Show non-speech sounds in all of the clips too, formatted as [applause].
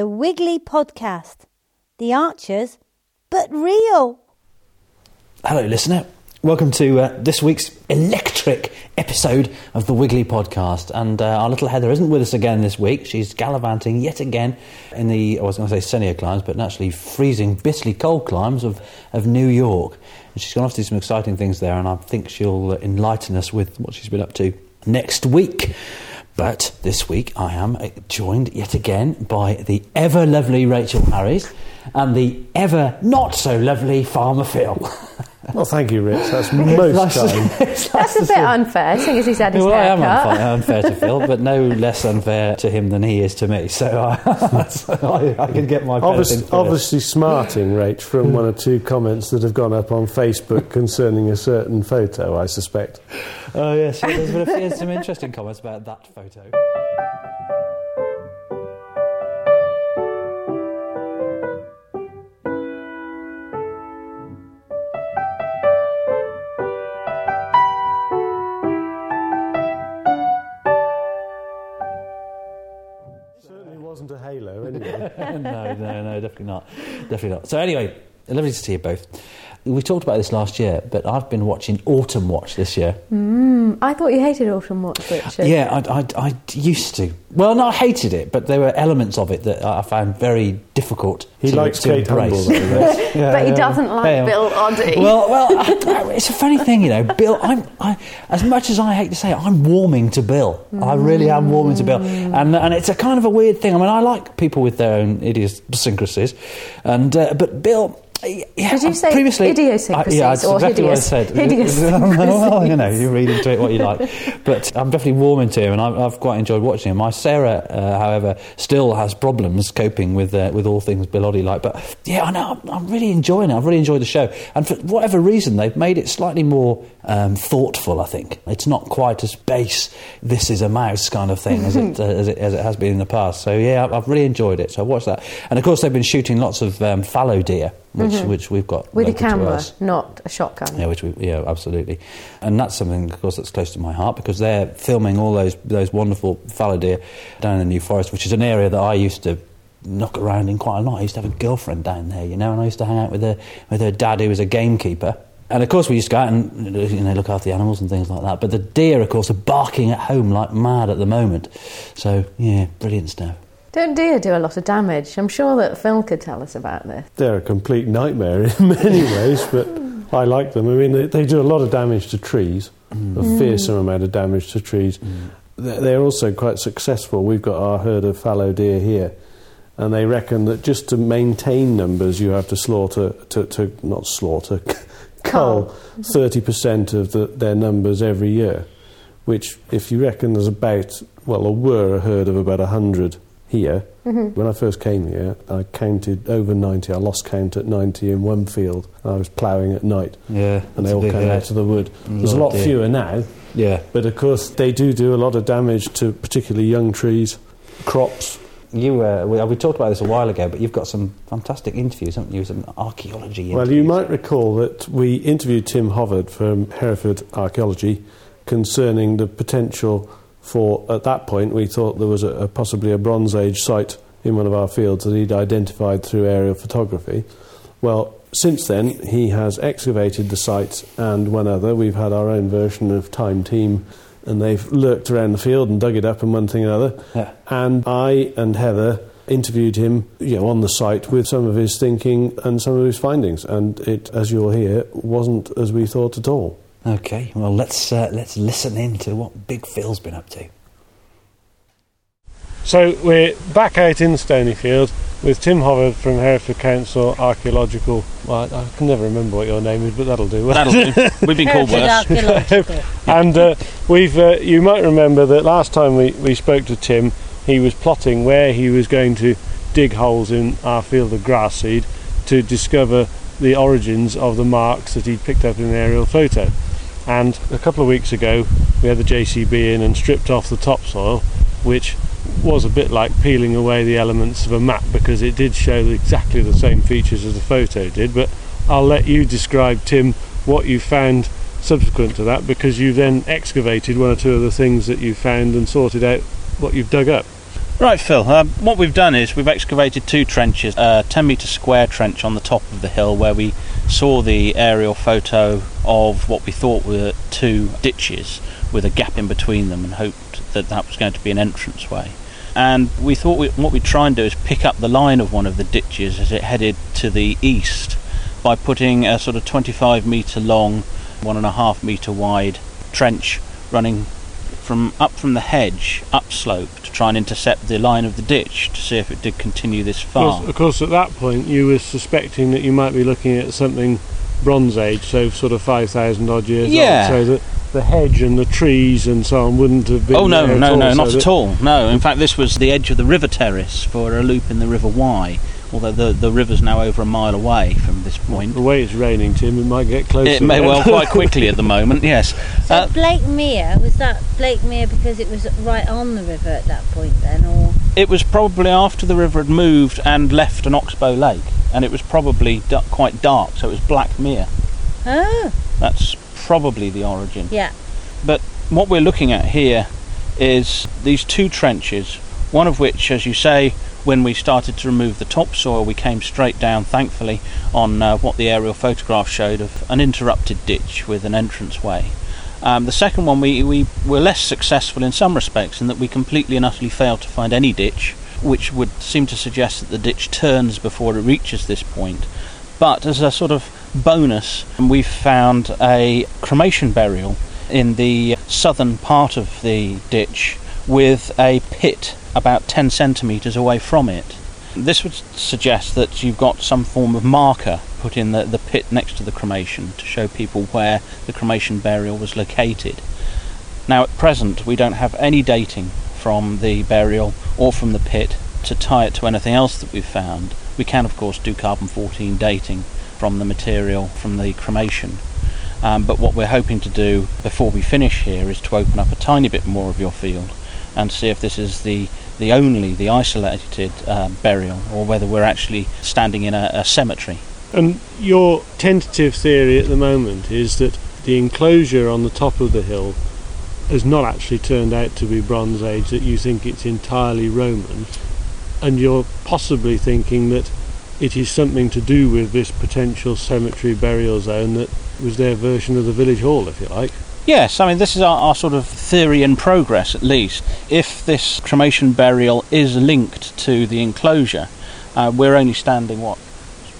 the Wiggly Podcast. The Archers, but real. Hello, listener. Welcome to uh, this week's electric episode of the Wiggly Podcast. And uh, our little Heather isn't with us again this week. She's gallivanting yet again in the, I was going to say sunnier climes, but naturally freezing, bitterly cold climes of, of New York. And she's gone off to do some exciting things there, and I think she'll enlighten us with what she's been up to next week. But this week I am joined yet again by the ever lovely Rachel Harris and the ever not so lovely Farmer Phil. [laughs] Well, thank you, Rich. That's [laughs] most Nice kind. [laughs] it's nice That's to a see- bit unfair, seeing as he's had his Well, I am haircut. unfair, unfair to Phil, but no less unfair to him than he is to me. So I, [laughs] so I, I can get my Obviously, things first. obviously smarting, Rach, from one or two comments that have gone up on Facebook concerning a certain photo, I suspect. Oh yes, yeah, there's been a few, there's some interesting comments about that photo. Wasn't a halo, anyway. [laughs] no, no, no, definitely not, definitely not. So anyway, lovely to see you both. We talked about this last year, but I've been watching Autumn Watch this year. Mm, I thought you hated Autumn Watch, Richard. Yeah, I, I, I used to. Well, no, I hated it, but there were elements of it that I found very difficult. He to, likes to Kate embrace. Humble, though, [laughs] Yeah, but he yeah. doesn't like Hey, Bill Oddie. Well, well, I, it's a funny thing, you know. Bill, I'm, I, as much as I hate to say it, I'm warming to Bill. I really am warming to Bill, and and it's a kind of a weird thing. I mean, I like people with their own idiosyncrasies, and uh, but Bill. Yeah, Did you say previously, idiosyncrasies I- yeah, that's or exactly hideous- what I said. [laughs] hideous [laughs] well, you know, you read into it what you like. [laughs] But I'm definitely warming to him, and I've, I've quite enjoyed watching him. My Sarah, uh, however, still has problems coping with uh, with all things Bill Oddie like. But yeah, I know, I'm, I'm really enjoying it. I've really enjoyed the show, and for whatever reason, they've made it slightly more um, thoughtful. I think it's not quite as base. This is a mouse kind of thing as it, uh, as it as it has been in the past. So yeah, I've, I've really enjoyed it. So I watched that, and of course they've been shooting lots of um, fallow deer, which which we've got Mm-hmm. With a camera, not a shotgun. Yeah, which we, yeah, absolutely, and that's something, of course, that's close to my heart because they're filming all those those wonderful fallow deer down in the New Forest, which is an area that I used to knock around in quite a lot. I used to have a girlfriend down there, you know, and I used to hang out with her with her dad, who was a gamekeeper. And of course, we used to go out and you know look after the animals and things like that. But the deer, of course, are barking at home like mad at the moment. So yeah, brilliant stuff. Don't deer do a lot of damage? I'm sure that Phil could tell us about this. They're a complete nightmare [laughs] in many ways, but I like them. I mean, they, they do a lot of damage to trees, mm. a fearsome amount of damage to trees. Mm. They're they're also quite successful. We've got our herd of fallow deer here, and they reckon that just to maintain numbers, you have to slaughter, to, to not slaughter, [laughs] cull 30% of the, their numbers every year, which, if you reckon there's about, well, there were a herd of about 100 here. When I first came here, I counted over 90. I lost count at 90 in one field. I was ploughing at night, Yeah, and they all came herd. out of the wood. There's a lot lot deer. fewer now, Yeah, but of course, they do do a lot of damage to particularly young trees, crops. You, uh, we, we talked about this a while ago, but you've got some fantastic interviews, haven't you? Some archaeology. Well, you might recall that we interviewed Tim Hoverd from Hereford Archaeology concerning the potential for, at that point, we thought there was a, a possibly a Bronze Age site in one of our fields that he'd identified through aerial photography. Well, since then, he has excavated the site and one other. We've had our own version of Time Team, and they've lurked around the field and dug it up and one thing and another. Yeah. And I and Heather interviewed him, you know, on the site with some of his thinking and some of his findings. And it, as you'll hear, wasn't as we thought at all. Okay, well let's uh, let's listen in to what Big Phil's been up to. So we're back out in Stonyfield with Tim Hoverd from Hereford Council Archaeological. Well, I can never remember what your name is, but that'll do. [laughs] That'll do. We've been called worse. [laughs] and uh, we've uh, you might remember that last time we, we spoke to Tim, he was plotting where he was going to dig holes in our field of grass seed to discover the origins of the marks that he'd picked up in an aerial photo. And a couple of weeks ago, we had the JCB in and stripped off the topsoil, which was a bit like peeling away the elements of a map because it did show exactly the same features as the photo did. But I'll let you describe, Tim, what you found subsequent to that because you then excavated one or two of the things that you found and sorted out what you've dug up. Right, Phil. Um, what we've done is we've excavated two trenches, a 10 metre square trench on the top of the hill where we saw the aerial photo of what we thought were two ditches with a gap in between them and hoped that that was going to be an entranceway. And we thought we, what we'd try and do is pick up the line of one of the ditches as it headed to the east by putting a sort of 25 metre long, one and a half metre wide trench running from up from the hedge upslope to try and intercept the line of the ditch to see if it did continue this Of far. course, of course, at that point, you were suspecting that you might be looking at something Bronze Age, so sort of 5,000 odd years Yeah. old. So that the hedge and the trees and so on wouldn't have been. Oh no, no, no, not so at all. No, in fact, this was the edge of the river terrace for a loop in the River Wye. Although the the river's now over a mile away from this point, The way it's raining, Tim, it might get closer. it may then. well quite quickly at the moment. Yes, [laughs] So Uh, Blakemere, was that Blakemere because it was right on the river at that point then, or it was probably after the river had moved and left an oxbow lake, and it was probably da- quite dark, so it was Black Mere. oh That's probably the origin. yeah, But what we're looking at here is these two trenches, one of which, as you say, when we started to remove the topsoil, we came straight down, thankfully, on uh, what the aerial photograph showed of an interrupted ditch with an entranceway. Um, the second one, we, we were less successful in some respects in that we completely and utterly failed to find any ditch, which would seem to suggest that the ditch turns before it reaches this point. But as a sort of bonus, we've found a cremation burial in the southern part of the ditch with a pit about 10 centimetres away from it. This would suggest that you've got some form of marker put in the, the pit next to the cremation to show people where the cremation burial was located. Now, at present, we don't have any dating from the burial or from the pit to tie it to anything else that we've found. We can, of course, do carbon 14 dating from the material from the cremation. Um, but what we're hoping to do before we finish here is to open up a tiny bit more of your field and see if this is the, the only, the isolated uh, burial, or whether we're actually standing in a, a cemetery. And your tentative theory at the moment is that the enclosure on the top of the hill has not actually turned out to be Bronze Age, that you think it's entirely Roman, and you're possibly thinking that it is something to do with this potential cemetery burial zone that was their version of the village hall, if you like. Yes, I mean, this is our, our sort of theory in progress, at least. If this cremation burial is linked to the enclosure, uh, we're only standing, what,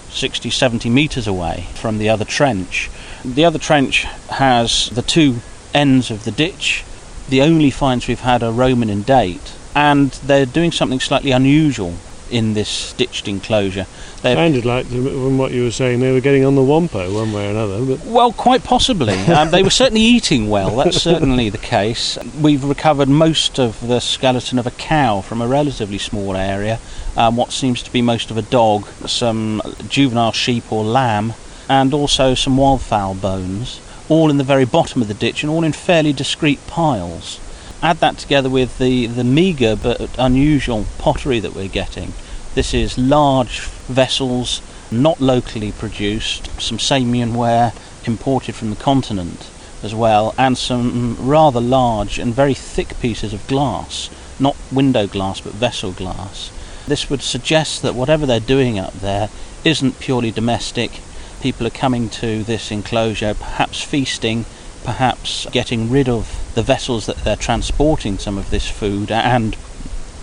60, 70 metres away from the other trench. The other trench has the two ends of the ditch. The only finds we've had are Roman in date, and they're doing something slightly unusual in this ditched enclosure. They're Sounded like, from what you were saying, they were getting on the Wampo one way or another, but Well, quite possibly. [laughs] Um, they were certainly eating well. That's certainly the case. We've recovered most of the skeleton of a cow from a relatively small area. Um, what seems to be most of a dog, some juvenile sheep or lamb, and also some wildfowl bones, all in the very bottom of the ditch and all in fairly discrete piles. Add that together with the, the meagre but unusual pottery that we're getting. This is large vessels, not locally produced, some Samian ware imported from the continent as well, and some rather large and very thick pieces of glass, not window glass but vessel glass. This would suggest that whatever they're doing up there isn't purely domestic. People are coming to this enclosure, perhaps feasting, perhaps getting rid of the vessels that they're transporting some of this food and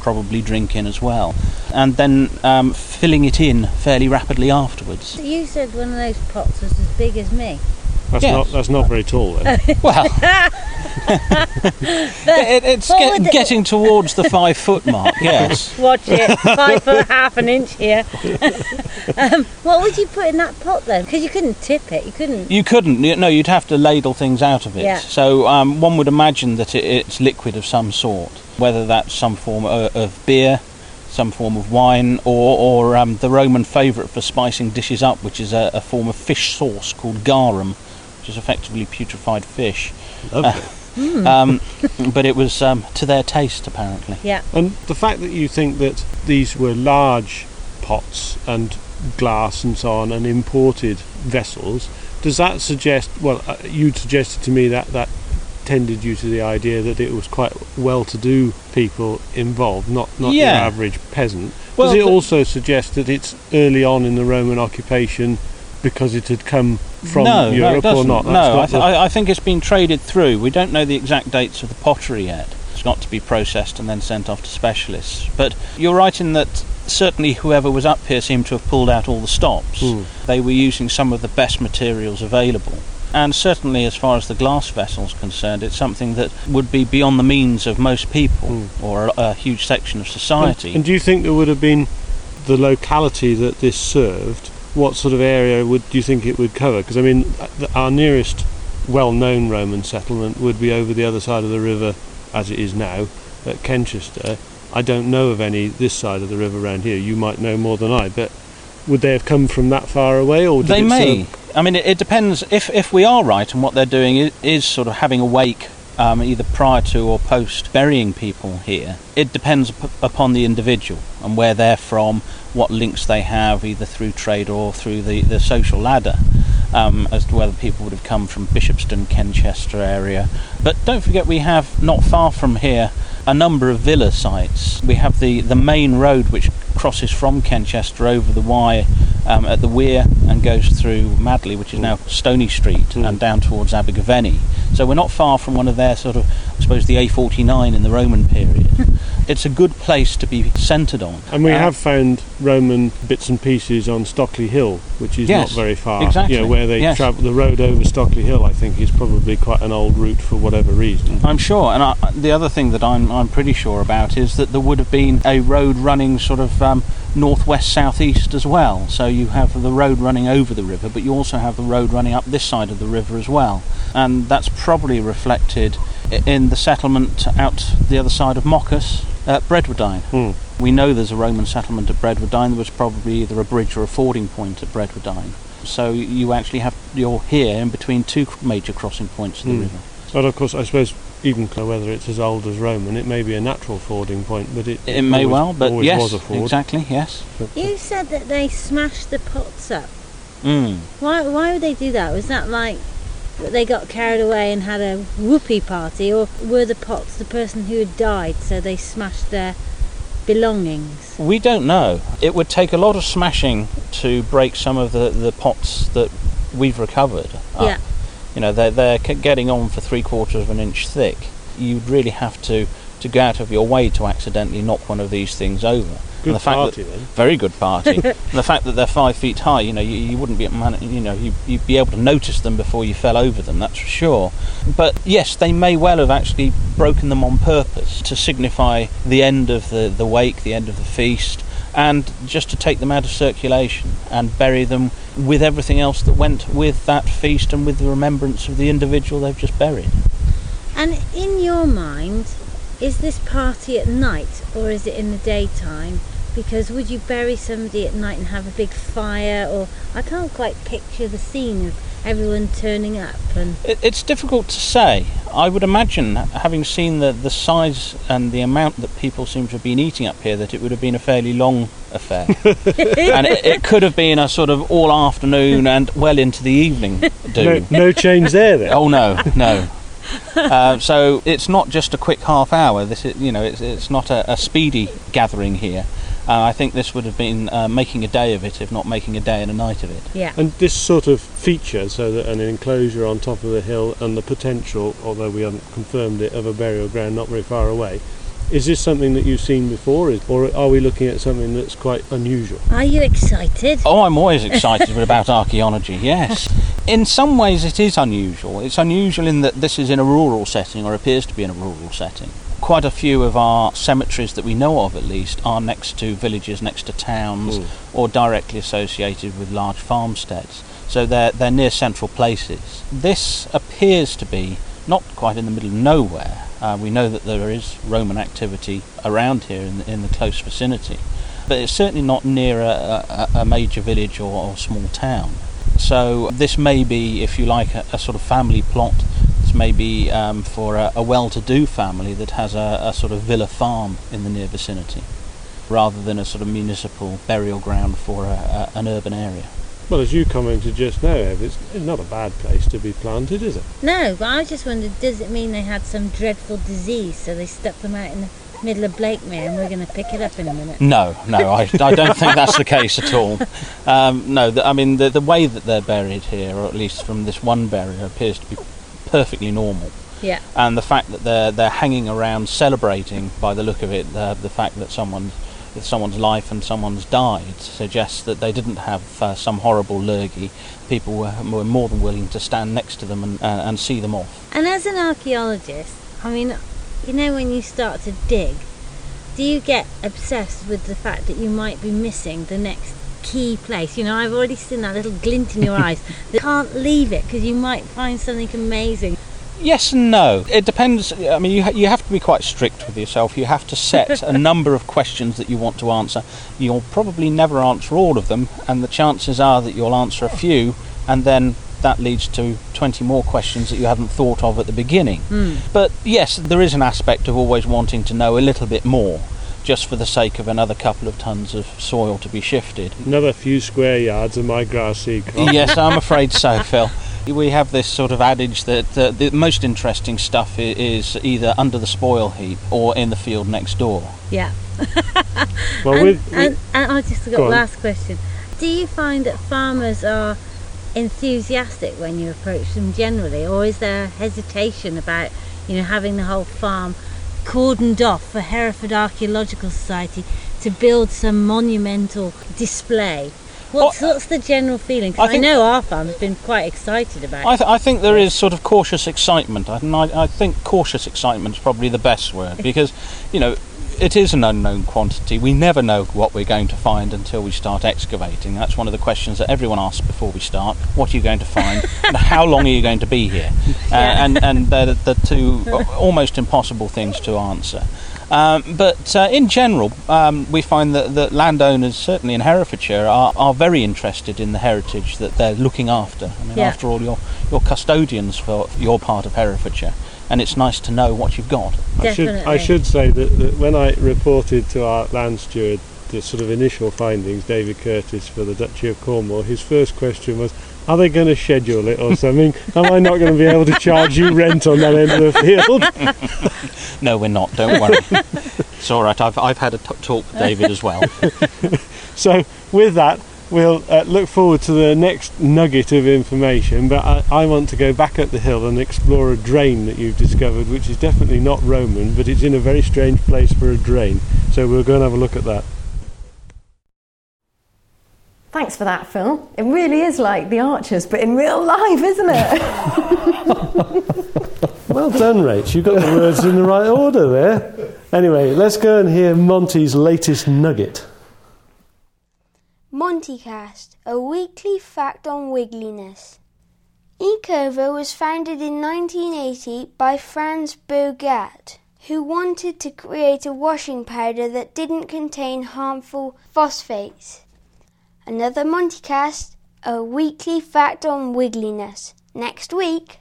probably drink in as well, and then um, filling it in fairly rapidly afterwards. you said one of those pots was as big as me. that's Yes. not that's not very tall then. [laughs] Well, [laughs] [laughs] it, it's get, would it- getting towards the five foot mark. Yes. Watch it, five foot half an inch here. um, what would you put in that pot then? Because you couldn't tip it. You couldn't. You couldn't. No, you'd have to ladle things out of it. Yeah. So um, one would imagine that it, it's liquid of some sort, whether that's some form of, of beer, some form of wine, or, or um, the Roman favourite for spicing dishes up, which is a, a form of fish sauce called garum, which is effectively putrefied fish. Lovely. [laughs] Um, but it was um, to their taste, apparently. Yeah. And the fact that you think that these were large pots and glass and so on and imported vessels, does that suggest, well, uh, you suggested to me that that tended you to the idea that it was quite well-to-do people involved, not not Yeah. your average peasant. Well, Does it also suggest that it's early on in the Roman occupation because it had come from no, Europe no, or doesn't. That's no, I, th- the- I, think it's been traded through. We don't know the exact dates of the pottery yet. It's got to be processed and then sent off to specialists. But you're right in that certainly whoever was up here seemed to have pulled out all the stops. Hmm. They were using some of the best materials available. And certainly, as far as the glass vessel's concerned, it's something that would be beyond the means of most people Hmm. or a, a huge section of society. And, and do you think there would have been the locality that this served? What sort of area would do you think it would cover? Because I mean, our nearest well-known Roman settlement would be over the other side of the river, as it is now, at Kenchester. I don't know of any this side of the river around here. You might know more than I, but would they have come from that far away, or They may. serve- I mean, it, it depends. If if we are right and what they're doing is, is sort of having a wake, um, either prior to or post burying people here, it depends p- upon the individual and where they're from, what links they have, either through trade or through the, the social ladder, um, as to whether people would have come from Bishopstone, Kenchester area. But don't forget, we have not far from here a number of villa sites. We have the, the main road which crosses from Kenchester over the Wye um, at the Weir and goes through Madley, which is now Stony Street, Mm. and down towards Abergavenny. So we're not far from one of their sort of, I suppose, the A49 in the Roman period. [laughs] it's a good place to be centred on. And we Uh, have found Roman bits and pieces on Stockley Hill, which is Yes, not very far. exactly, You know, where they yes. travel the road over Stockley Hill, I think, is probably quite an old route for whatever reason. I'm sure, and I, the other thing that I'm, I'm pretty sure about is that there would have been a road running sort of um, northwest southeast as well. So you have the road running over the river, but you also have the road running up this side of the river as well, and that's probably reflected i- in the settlement out the other side of Moccas at Bredwardine. Hmm. We know there's a Roman settlement at Bredwardine. There was probably either a bridge or a fording point at Bredwardine. So you actually have you're here in between two major crossing points of the Hmm. river. But of course, I suppose even whether it's as old as Roman, it may be a natural fording point, but it, It may always- well, but always yes, was a ford. exactly, yes. You said that they smashed the pots up. Mm. Why, why would they do that? Was that like that they got carried away and had a whoopee party, or were the pots the person who had died, so they smashed their belongings? We don't know. It would take a lot of smashing to break some of the, the pots that we've recovered. up. Yeah. You know, they're, they're getting on for three quarters of an inch thick. You'd really have to, to go out of your way to accidentally knock one of these things over. Good and the fact party that, then. Very good party. [laughs] and the fact that they're five feet high, you know, you, you wouldn't be, man- you know, you, you'd be able to notice them before you fell over them. That's for sure. But yes, they may well have actually broken them on purpose to signify the end of the, the wake, the end of the feast, and just to take them out of circulation and bury them with everything else that went with that feast and with the remembrance of the individual they've just buried. And in your mind, is this party at night or is it in the daytime? Because would you bury somebody at night and have a big fire? Or I can't quite picture the scene of everyone turning up and It, it's difficult to say. I would imagine, having seen the, the size and the amount that people seem to have been eating up here, that it would have been a fairly long affair. [laughs] and it, it could have been a sort of all afternoon and well into the evening do. [laughs] No, no change there then. Oh no, no. Uh, so it's not just a quick half hour. This is, you know, it's, it's not a, a speedy gathering here. Uh, I think this would have been uh, making a day of it, if not making a day and a night of it. yeah. And this sort of feature, so that an enclosure on top of the hill and the potential, although we haven't confirmed it, of a burial ground not very far away, is this something that you've seen before, or are we looking at something that's quite unusual? Are you excited? Oh, I'm always excited [laughs] about archaeology, yes. In some ways, it is unusual. It's unusual in that this is in a rural setting, or appears to be in a rural setting. Quite a few of our cemeteries that we know of, at least, are next to villages, next to towns, Mm. or directly associated with large farmsteads. So they're, they're near central places. This appears to be not quite in the middle of nowhere. Uh, we know that there is Roman activity around here in the, in the close vicinity but it's certainly not near a, a, a major village or, or small town. So this may be, if you like, a, a sort of family plot. This may be um, for a, a well-to-do family that has a, a sort of villa farm in the near vicinity, rather than a sort of municipal burial ground for a, a, an urban area. Well, as you commented just now, Ev, it's not a bad place to be planted, is it? No, but I just wondered, does it mean they had some dreadful disease, so they stuck them out in the middle of Blakemere, and we're going to pick it up in a minute? No, no, I, I don't think that's the case at all. Um, no, the, I mean, the, the way that they're buried here, or at least from this one burial, appears to be perfectly normal. Yeah. And the fact that they're, they're hanging around celebrating, by the look of it, the, the fact that someone that someone's life and someone's died suggests that they didn't have uh, some horrible lurgy. People were, were more than willing to stand next to them and, uh, and see them off. And as an archaeologist, I mean, you know, when you start to dig, do you get obsessed with the fact that you might be missing the next key place? You know, I've already seen that little glint in your [laughs] eyes. That can't leave it because you might find something amazing. Yes and no. It depends. I mean, you, ha- you have to be quite strict with yourself. You have to set a [laughs] number of questions that you want to answer. You'll probably never answer all of them, and the chances are that you'll answer a few, and then that leads to 20 more questions that you haven't thought of at the beginning. Hmm. But yes, there is an aspect of always wanting to know a little bit more, just for the sake of another couple of tons of soil to be shifted. Another few square yards of my grass seed yes, I'm afraid so, Phil. We have this sort of adage that uh, the most interesting stuff is either under the spoil heap or in the field next door. Yeah. [laughs] Well, and, with, and, and I just got Go on. last question. Do you find that farmers are enthusiastic when you approach them generally, or is there hesitation about, you know, having the whole farm cordoned off for Hereford Archaeological Society to build some monumental display? What's, Well, what's the general feeling? 'Cause I I, think- know our farm's been quite excited about I, it. th- I think there is sort of cautious excitement, and I, I think cautious excitement is probably the best word [laughs] because, you know, it is an unknown quantity. We never know what we're going to find until we start excavating. That's one of the questions that everyone asks before we start. What are you going to find? [laughs] and how long are you going to be here? [laughs] Uh, and and they're the, the two almost impossible things to answer. Um, but uh, in general, um, we find that, that landowners, certainly in Herefordshire, are, are very interested in the heritage that they're looking after. I mean, Yeah. after all, you're, you're custodians for your part of Herefordshire, and it's nice to know what you've got. I should, I should say that, that when I reported to our land steward the sort of initial findings, David Curtis for the Duchy of Cornwall, his first question was, are they going to schedule it or something? Am I not going to be able to charge you rent on that end of the field? [laughs] No, we're not. Don't worry. it's all right. I've, I've had a t- talk with David as well. [laughs] So, with that, we'll uh, look forward to the next nugget of information. But I, I want to go back up the hill and explore a drain that you've discovered, which is definitely not Roman, but it's in a very strange place for a drain. So, we'll go and have a look at that. Thanks for that, Phil. It really is like the Archers, but in real life, isn't it? [laughs] Well done, Rach. You got the words in the right order there. Anyway, let's go and hear Monty's latest nugget. Montycast, a weekly fact on wiggliness. Ecover was founded in 1980 by Frans Bogaerts, who wanted to create a washing powder that didn't contain harmful phosphates. Another Montycast, a weekly fact on wiggliness. Next week.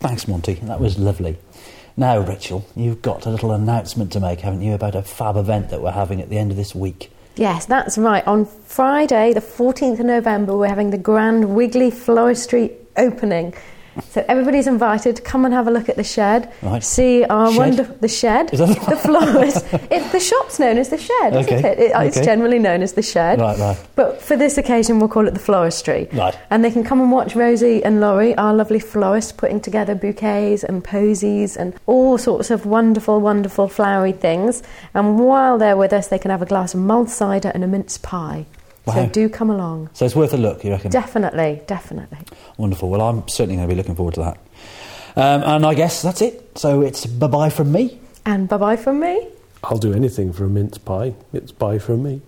Thanks, Monty. That was lovely. Now, Rachel, you've got a little announcement to make, haven't you, about a fab event that we're having at the end of this week? yes, that's right. On Friday, the 14th of November, we're having the Grand Wiggly Floristry opening. So everybody's invited to come and have a look at the shed, Right. see our Shed? wonderful the shed, Is that [laughs] the florist. it, the shop's known as the shed, isn't Okay, it? it uh, It's generally known as the shed. Right, right. But for this occasion, we'll call it the floristry. Right. And they can come and watch Rosie and Laurie, our lovely florists, putting together bouquets and posies and all sorts of wonderful, wonderful flowery things. And while they're with us, they can have a glass of mulled cider and a mince pie. So do come along. So it's worth a look, you reckon? Definitely, definitely. Wonderful. Well, I'm certainly going to be looking forward to that. Um, and I guess that's it. So it's bye bye from me. And bye bye from me. I'll do anything for a mince pie. It's bye from me.